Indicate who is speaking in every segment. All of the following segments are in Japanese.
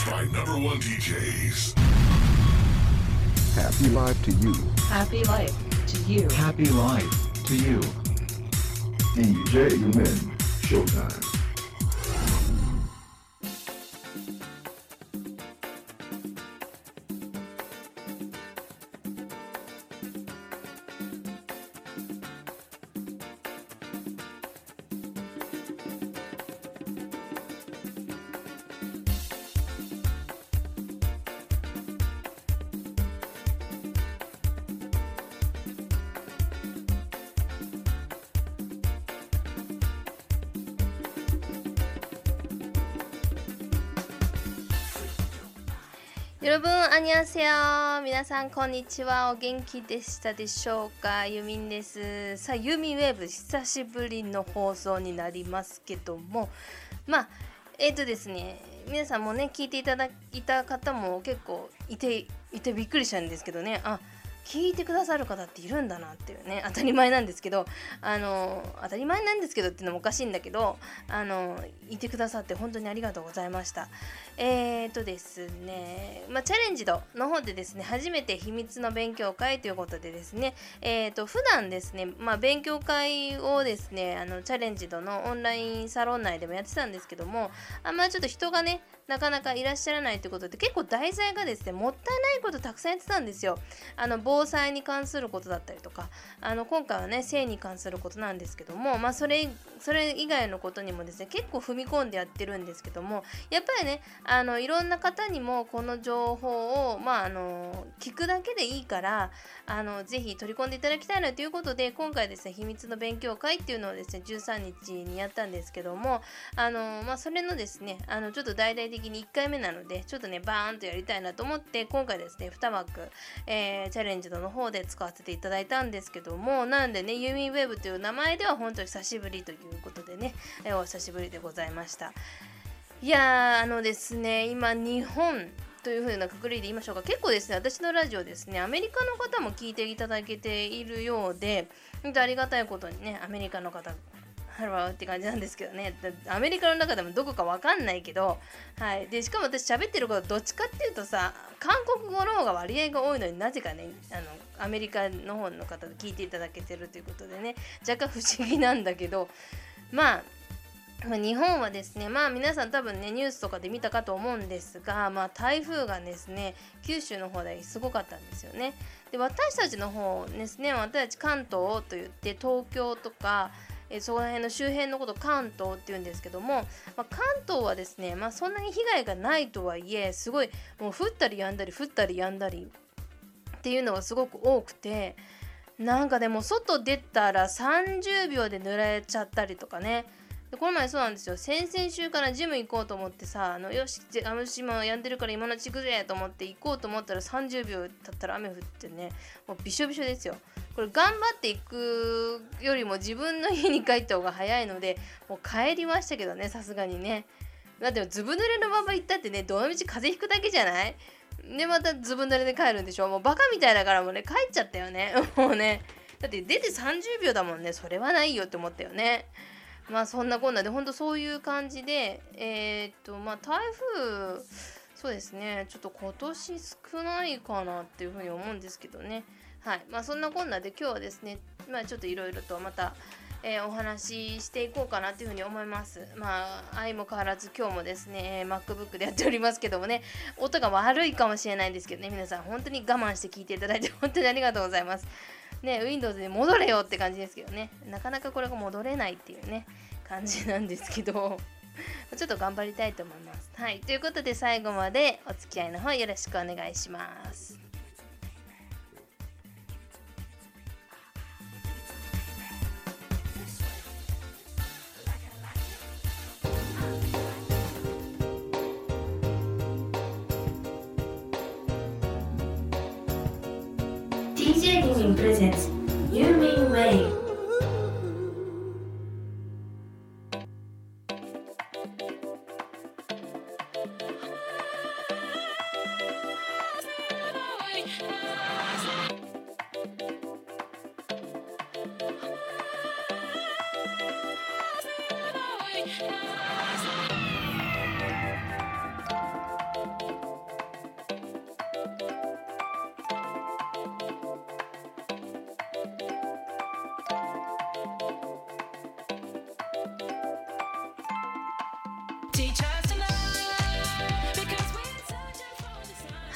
Speaker 1: Mixed by number one DJs.
Speaker 2: Happy life to you.
Speaker 3: Happy life to you.
Speaker 4: Happy life to you.
Speaker 5: DJ Yumin, Showtime.
Speaker 6: よろぶんあにゃせよ皆さんこんにちはお元気でしたでしょうかゆみんですさあゆみウェーブ久しぶりの放送になりますけどもまあえっ、ー、とですね皆さんもね聞いていただいた方も結構いていてびっくりしたんですけどね。あ聞いてくださる方っているんだなっていうね当たり前なんですけどあの当たり前なんですけどっていうのもおかしいんだけどあのいてくださって本当にありがとうございました。えーとですねまあ、チャレンジドの方でですね初めて秘密の勉強会ということでですねえーと普段ですねまあ、勉強会をですねあのチャレンジドのオンラインサロン内でもやってたんですけどもあんまりちょっと人がねなかなかいらっしゃらないということで結構題材がですねもったいないことたくさんやってたんですよ。あの防災に関することだったりとかあの今回はね性に関することなんですけどもまあそれそれ以外のことにもですね結構踏み込んでやってるんですけどもやっぱりねあのいろんな方にもこの情報をまああの聞くだけでいいからあのぜひ取り込んでいただきたいなということで今回ですね秘密の勉強会っていうのをですね13日にやったんですけどもあのまあそれのですねあのちょっと大々的的に1回目なのでちょっとねバーンとやりたいなと思って今回ですね2枠、えー、チャレンジドの方で使わせていただいたんですけどもなんでねユーミンウェブという名前では本当に久しぶりということでね、えー、お久しぶりでございました。いやあのですね今日本という風なくくりで言いましょうか。結構ですね私のラジオですねアメリカの方も聞いていただけているようで本当ありがたいことにねアメリカの方ハローって感じなんですけどねアメリカの中でもどこか分かんないけど、はい、でしかも私喋ってることどっちかっていうとさ韓国語の方が割合が多いのになぜかねあのアメリカの方の方で聞いていただけてるということでね若干不思議なんだけどまあ日本はですねまあ皆さん多分ねニュースとかで見たかと思うんですが、まあ、台風がですね九州の方ですごかったんですよね。で私たちの方ですね私たち関東といって東京とかえそこら辺の周辺のこと関東っていうんですけども、まあ、関東はですね、まあ、そんなに被害がないとはいえすごいもう降ったりやんだり降ったりやんだりっていうのがすごく多くてなんかでも外出たら30秒で濡れちゃったりとかねでこの前そうなんですよ。先々週からジム行こうと思ってさあのよしあの島やんでるから今のうち行くぜと思って行こうと思ったら30秒経ったら雨降ってねもうびしょびしょですよ。これ頑張っていくよりも自分の家に帰った方が早いのでもう帰りましたけどねさすがにね。だってずぶ濡れのまま行ったってねどのみち風邪ひくだけじゃない？でまたずぶ濡れで帰るんでしょ？もうバカみたいだからもうね帰っちゃったよね。もうね。だって出て30秒だもんね。それはないよって思ったよね。まあそんなこんなでほんとそういう感じでえー、っとまあ台風そうですねちょっと今年少ないかなっていうふうに思うんですけどねはいまあ、そんなこんなで今日はですね、まあ、ちょっといろいろとまた、えー、お話ししていこうかなというふうに思います。まあ、相も変わらず今日もですね、MacBook でやっておりますけどもね、音が悪いかもしれないんですけどね、皆さん本当に我慢して聞いていただいて本当にありがとうございます。ね、Windows に戻れよって感じですけどね、なかなかこれが戻れないっていうね、感じなんですけど、ちょっと頑張りたいと思います。はい、ということで最後までお付き合いの方よろしくお願いします。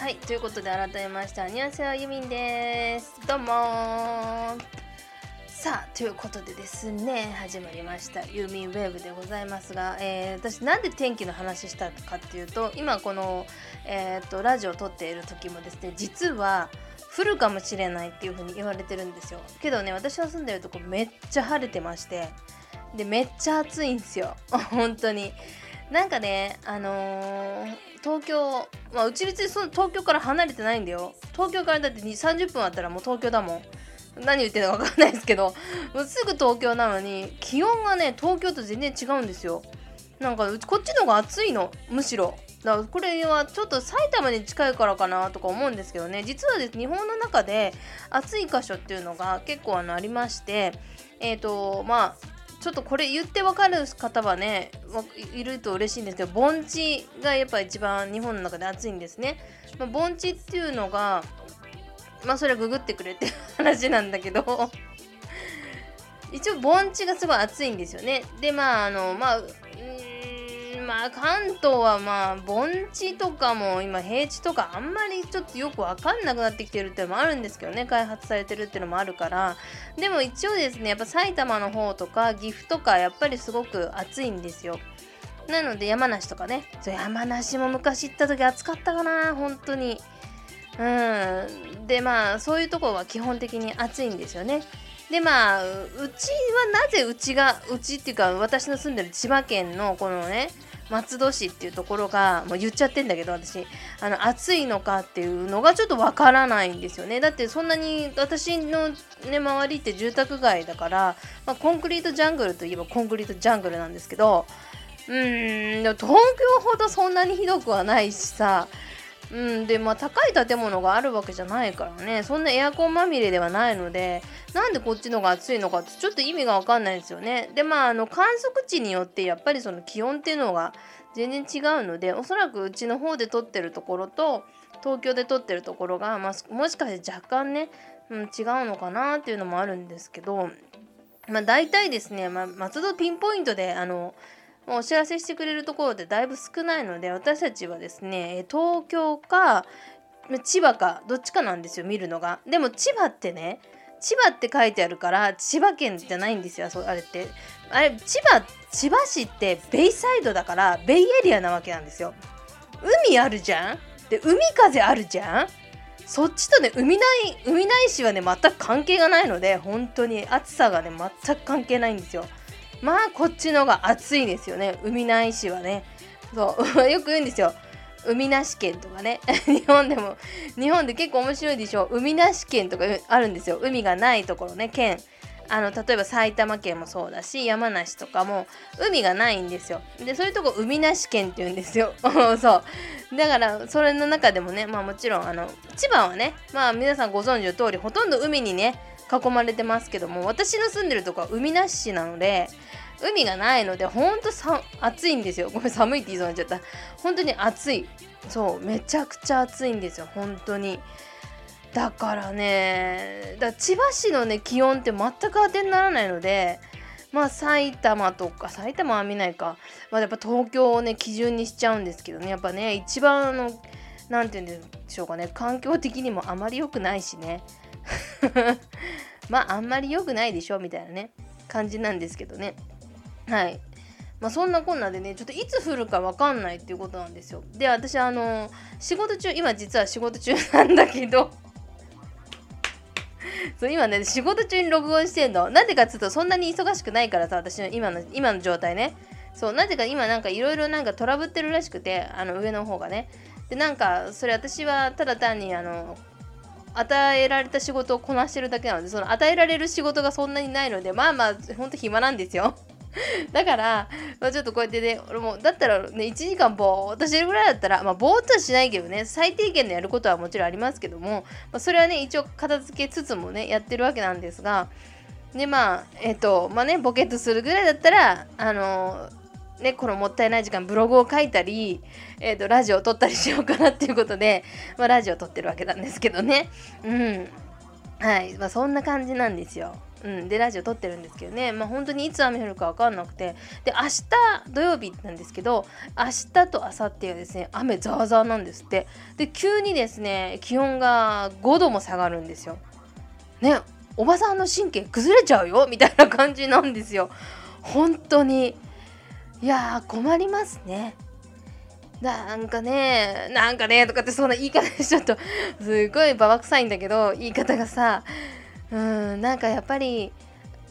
Speaker 6: はいということで改めましてアニュアセヨユミンです。どうもさあということでですね始まりましたユーミンウェーブでございますが、えー私なんで天気の話したかっていうと今この、えー、とラジオを撮っている時もですね実は降るかもしれないっていう風に言われてるんですよ。けどね私の住んでるとこめっちゃ晴れてましてでめっちゃ暑いんですよ。本当に。なんかねあのー東京まあうち別にその東京から離れてないんだよ。東京からだって2 30分あったらもう東京だもん。何言ってるのか分かんないですけど。もうすぐ東京なのに気温がね東京と全然違うんですよ。なんかうちこっちの方が暑いの。むしろ。だからこれはちょっと埼玉に近いからかなとか思うんですけどね。実はです日本の中で暑い箇所っていうのが結構あのありまして。えっ、とまあちょっとこれ言って分かる方はねいると嬉しいんですけど盆地がやっぱ一番日本の中で暑いんですね、まあ、盆地っていうのがまあそれはググってくれって話なんだけど一応盆地がすごい暑いんですよね。でまああのまあまあ関東はまあ盆地とかも今平地とかあんまりちょっとよく分かんなくなってきてるっていうのもあるんですけどね開発されてるっていうのもあるから。でも一応ですねやっぱ埼玉の方とか岐阜とかやっぱりすごく暑いんですよ。なので山梨とかね。そう山梨も昔行った時暑かったかな本当に。うん。でまあそういうとこは基本的に暑いんですよね。でまあうちはなぜうちがうちっていうか私の住んでる千葉県のこのね松戸市っていうところがもう言っちゃってんだけど私。あの暑いのかっていうのがちょっとわからないんですよね。だってそんなに私の、ね、周りって住宅街だから、まあ、コンクリートジャングルといえばコンクリートジャングルなんですけどうーん東京ほどそんなにひどくはないしさうん、でまあ高い建物があるわけじゃないからね。そんなエアコンまみれではないのでなんでこっちの方が暑いのかってちょっと意味が分かんないですよね。でまああの観測値によってやっぱりその気温っていうのが全然違うのでおそらくうちの方で撮ってるところと東京で撮ってるところが、まあ、もしかして若干ね、うん、違うのかなっていうのもあるんですけどまあ大体ですね、まあ、松戸ピンポイントであのお知らせしてくれるところでだいぶ少ないので私たちはですね東京か千葉かどっちかなんですよ見るのが。でも千葉ってね千葉って書いてあるから千葉県じゃないんですよあれって。あれ千葉千葉市ってベイサイドだからベイエリアなわけなんですよ。海あるじゃん？で海風あるじゃん？そっちとね海ない海ない市はね全く関係がないので本当に暑さがね全く関係ないんですよ。まあこっちのが暑いですよね。海な市はね。そう。よく言うんですよ。海なし県とかね。日本でも日本で結構面白いでしょ。海なし県とかあるんですよ。海がないところね県。あの例えば埼玉県もそうだし山梨とかも海がないんですよ。でそういうとこ海なし県って言うんですよ。そう。だからそれの中でもねまあもちろんあの千葉はねまあ皆さんご存知の通りほとんど海にね囲まれてますけども私の住んでるとこは海なし市なので海がないのでほんと暑いんですよ。ごめん寒いって言いそうになっちゃった。本当に暑い。そうめちゃくちゃ暑いんですよ。本当に。だからねだから千葉市のね気温って全く当てにならないのでまあ埼玉とか埼玉は見ないか、まあ、やっぱ東京をね基準にしちゃうんですけどね。やっぱね一番あの何て言うんでしょうかね。環境的にもあまり良くないしね。まああんまり良くないでしょみたいなね感じなんですけどね。はい。まあそんなこんなでねちょっといつ降るか分かんないっていうことなんですよ。で私あの仕事中今実は仕事中なんだけど。そう今ね仕事中に録音してんの。なんでかっつうとそんなに忙しくないからさ私の今の今の状態ね。そうなぜか今なんかいろいろなんかトラブってるらしくてあの上の方がね。でなんかそれ私はただ単にあの与えられた仕事をこなしてるだけなのでその与えられる仕事がそんなにないのでまあまあほんと暇なんですよ。だから、まあ、ちょっとこうやってね俺もだったらね1時間ぼーっとしてるぐらいだったらまあぼーっとはしないけどね最低限のやることはもちろんありますけども、まあ、それはね一応片付けつつもねやってるわけなんですがでまあえっ、とまあねボケっとするぐらいだったらあのね、このもったいない時間ブログを書いたり、えー、とラジオを撮ったりしようかなっていうことで、まあ、ラジオを撮ってるわけなんですけどね。うん。はい、まあ、そんな感じなんですよ。うん、でラジオ撮ってるんですけどね。まあ本当にいつ雨降るか分かんなくて。で明日土曜日なんですけど明日と明後日はですね雨ザーザーなんですって。で急にですね気温が5度も下がるんですよ。ねおばさんの神経崩れちゃうよみたいな感じなんですよ。本当に。いやー困りますね。なんかねなんかねとかってそんな言い方しちゃうとすごいババ臭いんだけど言い方がさうんなんかやっぱり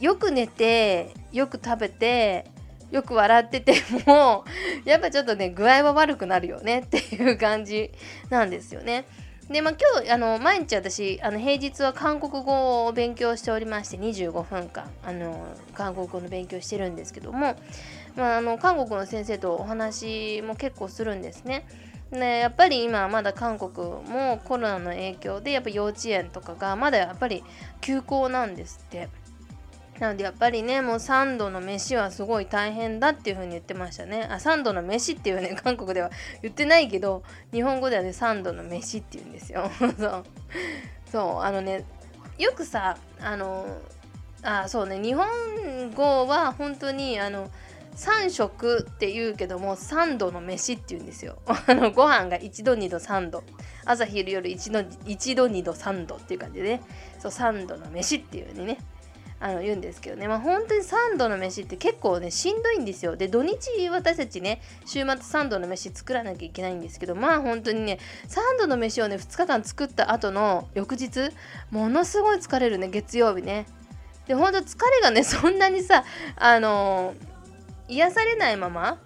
Speaker 6: よく寝てよく食べてよく笑ってても やっぱちょっとね具合は悪くなるよねっていう感じなんですよね。でまあ今日あの毎日私あの平日は韓国語を勉強しておりまして25分間あの韓国語の勉強してるんですけども、まあ、あの韓国の先生とお話も結構するんですね。ね、やっぱり今まだ韓国もコロナの影響でやっぱ幼稚園とかがまだやっぱり休校なんですって。なのでやっぱりねもう3度の飯はすごい大変だっていう風に言ってましたね。あ3度の飯っていうね 韓国では言ってないけど日本語ではね3度の飯って言うんですよ。そう。そうあのねよくさあのあそうね日本語は本当にあの3食って言うけども3度の飯って言うんですよ。あのご飯が1度2度3度。朝昼夜1度 ,1 度2度3度っていう感じでね。そう3度の飯っていう風にねあの言うんですけどね、まあ、本当に3度の飯って結構ねしんどいんですよ。で土日私たちね週末3度の飯作らなきゃいけないんですけどまあ本当にね3度の飯をね2日間作った後の翌日ものすごい疲れるね月曜日ね。で本当疲れがねそんなにさあのー、癒されないまま？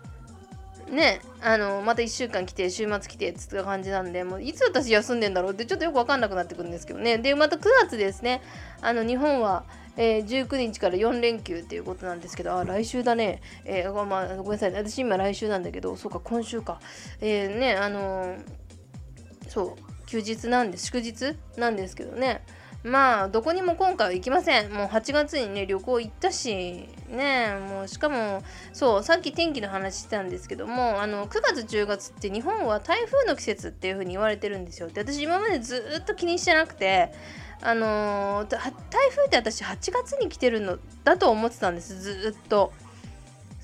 Speaker 6: ねあのまた1週間来て週末来てっつった感じなんでもういつ私休んでんだろうってちょっとよく分かんなくなってくるんですけどねでまた9月ですねあの日本はえー、19日から4連休っていうことなんですけど、あ、来週だね。えー、まあ、ごめんなさい。私今来週なんだけど、そうか、今週か。えー、ね、あの、そう、休日なんで、祝日なんですけどね。まあ、どこにも今回は行きません。もう8月にね、旅行行ったし、ね、もうしかも、そう、さっき天気の話してたんですけども、あの、9月10月って日本は台風の季節っていう風に言われてるんですよ。で、私今までずっと気にしてなくて、あのー、台風って私8月に来てるのだと思ってたんですずっと。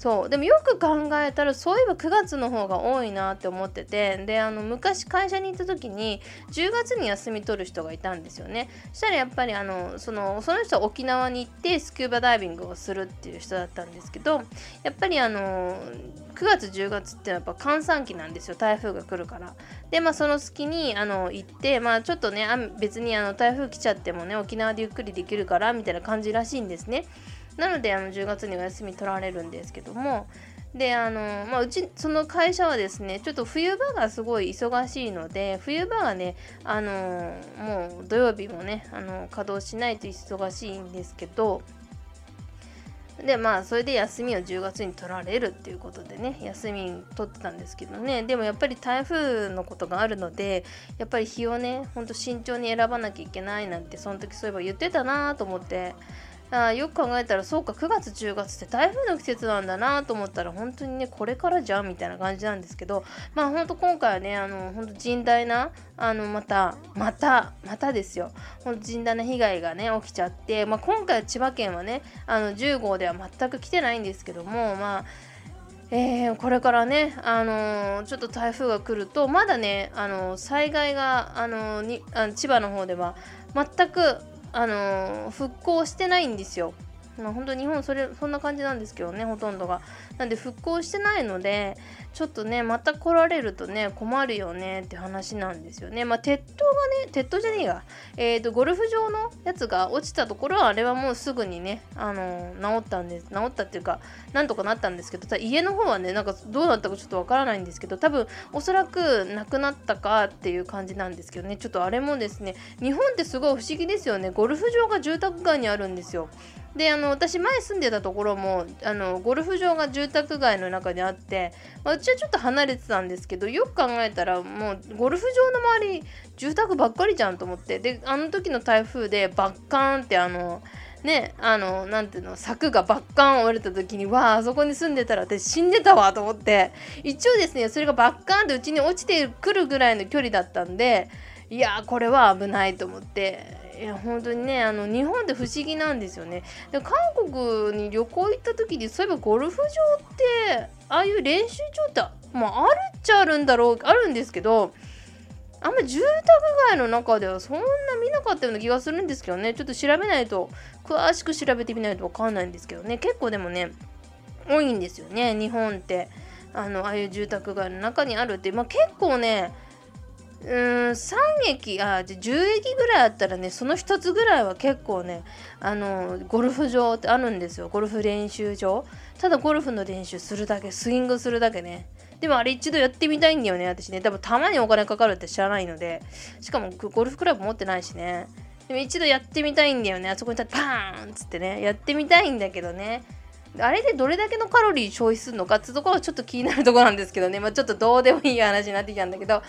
Speaker 6: そう。でもよく考えたらそういえば9月の方が多いなって思っててであの昔会社に行った時に10月に休み取る人がいたんですよね。そしたらやっぱりあのそのその人は沖縄に行ってスキューバダイビングをするっていう人だったんですけどやっぱりあの9月10月ってやっぱ閑散期なんですよ。台風が来るから。でまあその隙にあの行ってまあちょっとね別にあの台風来ちゃってもね沖縄でゆっくりできるからみたいな感じらしいんですね。なのであの10月にお休み取られるんですけどもであのまあ、うちその会社はですねちょっと冬場がすごい忙しいので冬場はねあのもう土曜日もねあの稼働しないと忙しいんですけどでまあそれで休みを10月に取られるっていうことでね休み取ってたんですけどねでもやっぱり台風のことがあるのでやっぱり日をねほんと慎重に選ばなきゃいけないなんてその時そういえば言ってたなと思ってあよく考えたらそうか9月10月って台風の季節なんだなと思ったら本当にねこれからじゃんみたいな感じなんですけどまあ本当今回はねあの本当甚大なあのまたまたまたですよ。本当甚大な被害がね起きちゃって、まあ、今回は千葉県はねあの10号では全く来てないんですけどもまあえー、これからね、あのー、ちょっと台風が来るとまだね、あのー、災害が、あのにあ千葉の方では全くあの復興してないんですよ。まあ、本当日本それそんな感じなんですけどねほとんどが。なんで復興してないのでちょっとねまた来られるとね困るよねって話なんですよね。まあ鉄塔がね鉄塔じゃねえがえっ、ー、とゴルフ場のやつが落ちたところはあれはもうすぐにねあの治ったんです治ったっていうかなんとかなったんですけどさ家の方はねなんかどうなったかちょっとわからないんですけど多分おそらくなくなったかっていう感じなんですけどねちょっとあれもですね日本ってすごい不思議ですよねゴルフ場が住宅街にあるんですよ。であの私前住んでたところもあのゴルフ場が住住宅街の中にあって、まあ、うちはちょっと離れてたんですけどよく考えたらもうゴルフ場の周り住宅ばっかりじゃんと思ってであの時の台風でバッカーンってあのねあのなんていうの柵がバッカーン折れた時にわああそこに住んでたら私死んでたわと思って一応ですねそれがバッカーンってうちに落ちてくるぐらいの距離だったんでいやこれは危ないと思っていや本当にねあの日本って不思議なんですよね。で韓国に旅行行った時にそういえばゴルフ場ってああいう練習場ってまああるっちゃあるんだろうあるんですけどあんま住宅街の中ではそんな見なかったような気がするんですけどね。ちょっと調べないと詳しく調べてみないと分かんないんですけどね。結構でもね多いんですよね日本って。あのああいう住宅街の中にあるって、まあ、結構ねうん3駅あじゃあ10駅ぐらいあったらねその1つぐらいは結構ねあのゴルフ場ってあるんですよ。ゴルフ練習場。ただゴルフの練習するだけスイングするだけね。でもあれ一度やってみたいんだよね私ね。多分たまにお金かかるって知らないのでしかもゴルフクラブ持ってないしね。でも一度やってみたいんだよね。あそこに立ってパーンっつってね。やってみたいんだけどね。あれでどれだけのカロリー消費するのかってところはちょっと気になるところなんですけどね、まあ、ちょっとどうでもいい話になってきたんだけど。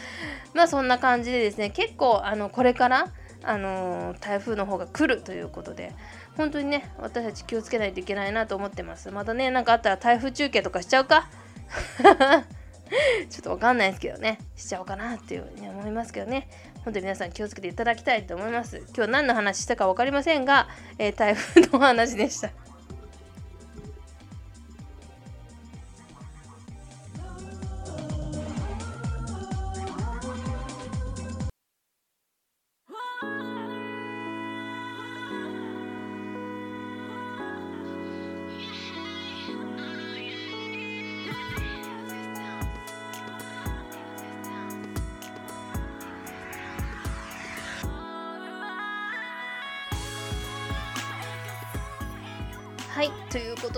Speaker 6: まあそんな感じでですね結構あのこれからあの台風の方が来るということで本当にね私たち気をつけないといけないなと思ってます。またね何かあったら台風中継とかしちゃうか？ちょっとわかんないですけどね。しちゃおうかなっていうふうに思いますけどね。本当に皆さん気をつけていただきたいと思います。今日何の話したか分かりませんが、えー、台風の話でした。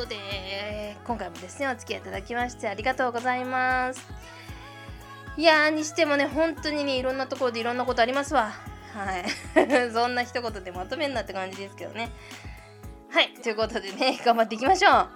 Speaker 6: で今回もですねお付き合いいただきましてありがとうございます。いやーにしてもね本当にねいろんなところでいろんなことありますわ。はい。そんな一言でまとめんなって感じですけどね。はい。ということでね 頑張っていきましょう。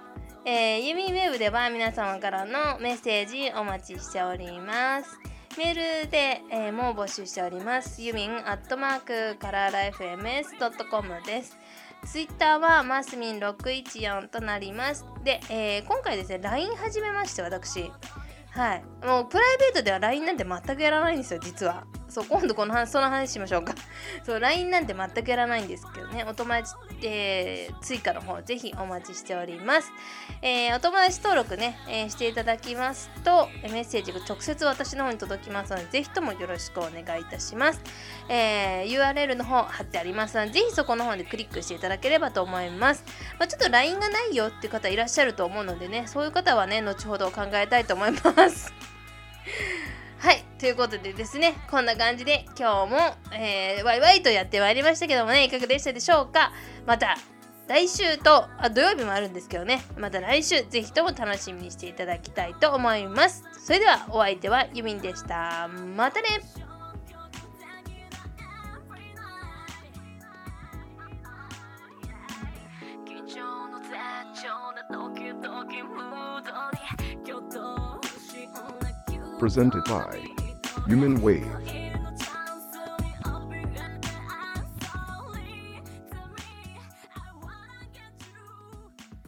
Speaker 6: えー、ユミウェブでは皆様からのメッセージお待ちしております。メールで、えー、もう募集しております。ユミンアットマークカラーライフ MS.com です。ツイッターはマスミン614となります。で、えー、今回ですね、LINE 始めまして、私。はい。もうプライベートでは LINE なんて全くやらないんですよ、実は。そう、今度この話、その話しましょうか。そう、LINE なんて全くやらないんですけどね、お友達、えー、追加の方、ぜひお待ちしております。えー、お友達登録ね、えー、していただきますと、メッセージが直接私の方に届きますので、ぜひともよろしくお願いいたします。え、URL の方貼ってありますので、ぜひそこの方でクリックしていただければと思います。まあ、ちょっと LINE がないよっていう方いらっしゃると思うのでね、そういう方はね、後ほど考えたいと思います。はい。ということでですね、こんな感じで今日も、えー、ワイワイとやってまいりましたけどもね、いかがでしたでしょうか？また来週とあ土曜日もあるんですけどね、また来週ぜひとも楽しみにしていただきたいと思います。それではお相手はユミンでした。またね
Speaker 2: 貴重の絶頂な時々ムードに挙動不審な
Speaker 5: Presented by Human Wave.